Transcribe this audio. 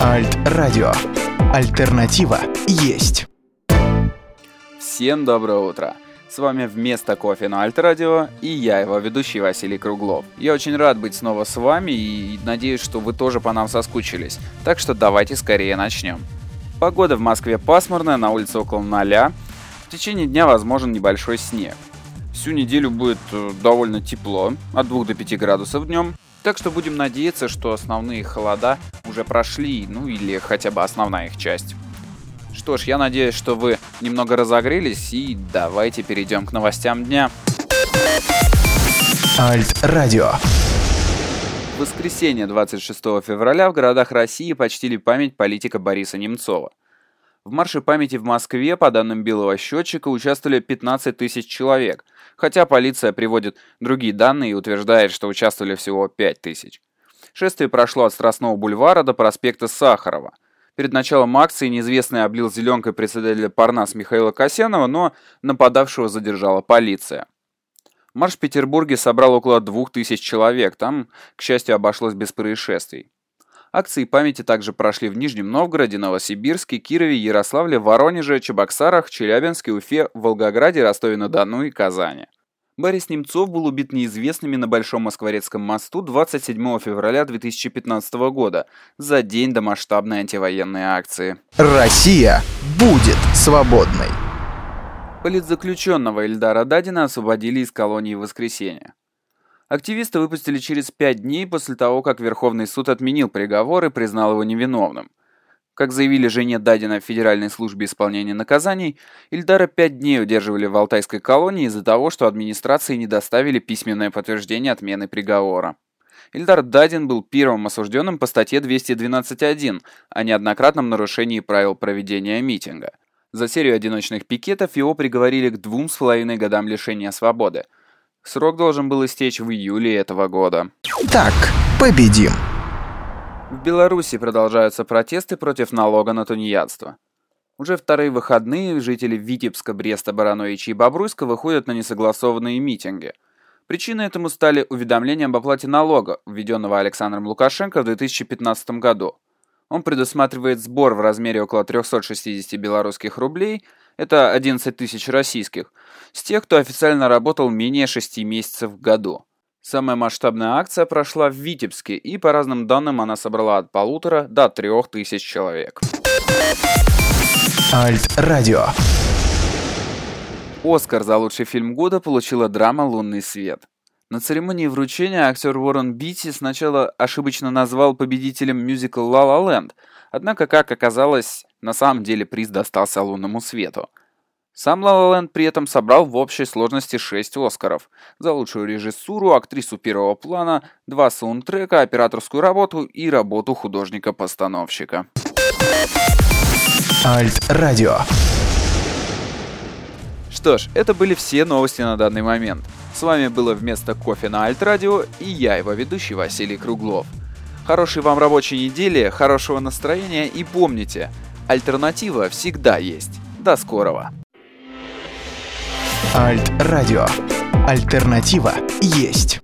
Альт-радио. Альтернатива есть. Всем доброе утро! С вами вместо кофе на Альт-радио и я, его ведущий Василий Круглов. Я очень рад быть снова с вами и надеюсь, что вы тоже по нам соскучились. Так что давайте скорее начнем. Погода в Москве пасмурная, на улице около ноля. В течение дня возможен небольшой снег. Всю неделю будет э, довольно тепло, от 2 до 5 градусов днем. Так что будем надеяться, что основные холода уже прошли, ну или хотя бы основная их часть. Что ж, я надеюсь, что вы немного разогрелись, и давайте перейдем к новостям дня. Альт-радио. В воскресенье 26 февраля в городах России почтили память политика Бориса Немцова. В марше памяти в Москве, по данным Белого счетчика, участвовали 15 тысяч человек, хотя полиция приводит другие данные и утверждает, что участвовали всего 5 тысяч. Шествие прошло от Страстного бульвара до проспекта Сахарова. Перед началом акции неизвестный облил зеленкой председателя Парнас Михаила Касьянова, но нападавшего задержала полиция. Марш в Петербурге собрал около 2000 человек, там, к счастью, обошлось без происшествий. Акции памяти также прошли в Нижнем Новгороде, Новосибирске, Кирове, Ярославле, Воронеже, Чебоксарах, Челябинске, Уфе, Волгограде, Ростове-на-Дону и Казани. Борис Немцов был убит неизвестными на Большом Москворецком мосту 27 февраля 2015 года, за день до масштабной антивоенной акции. Россия будет свободной. Политзаключенного Эльдара Дадина освободили из колонии воскресенье. Активиста выпустили через пять дней после того, как Верховный суд отменил приговор и признал его невиновным. Как заявили жене Дадина в Федеральной службе исполнения наказаний, Ильдара пять дней удерживали в Алтайской колонии из-за того, что администрации не доставили письменное подтверждение отмены приговора. Ильдар Дадин был первым осужденным по статье 212.1 о неоднократном нарушении правил проведения митинга. За серию одиночных пикетов его приговорили к двум с половиной годам лишения свободы – Срок должен был истечь в июле этого года. Так, победим. В Беларуси продолжаются протесты против налога на тунеядство. Уже вторые выходные жители Витебска, Бреста, Барановича и Бобруйска выходят на несогласованные митинги. Причиной этому стали уведомления об оплате налога, введенного Александром Лукашенко в 2015 году. Он предусматривает сбор в размере около 360 белорусских рублей – это 11 тысяч российских, с тех, кто официально работал менее 6 месяцев в году. Самая масштабная акция прошла в Витебске, и по разным данным она собрала от полутора до трех тысяч человек. Альт-радио. Оскар за лучший фильм года получила драма «Лунный свет». На церемонии вручения актер Уоррен Битти сначала ошибочно назвал победителем мюзикл «Ла Ла Ленд», однако, как оказалось, на самом деле приз достался «Лунному свету». Сам «Ла Ла Ленд» при этом собрал в общей сложности 6 «Оскаров» за лучшую режиссуру, актрису первого плана, два саундтрека, операторскую работу и работу художника-постановщика. Альт-радио. Что ж, это были все новости на данный момент. С вами было вместо кофе на Альт-радио и я, его ведущий Василий Круглов. Хорошей вам рабочей недели, хорошего настроения и помните, альтернатива всегда есть. До скорого. Альт-радио. Альтернатива есть.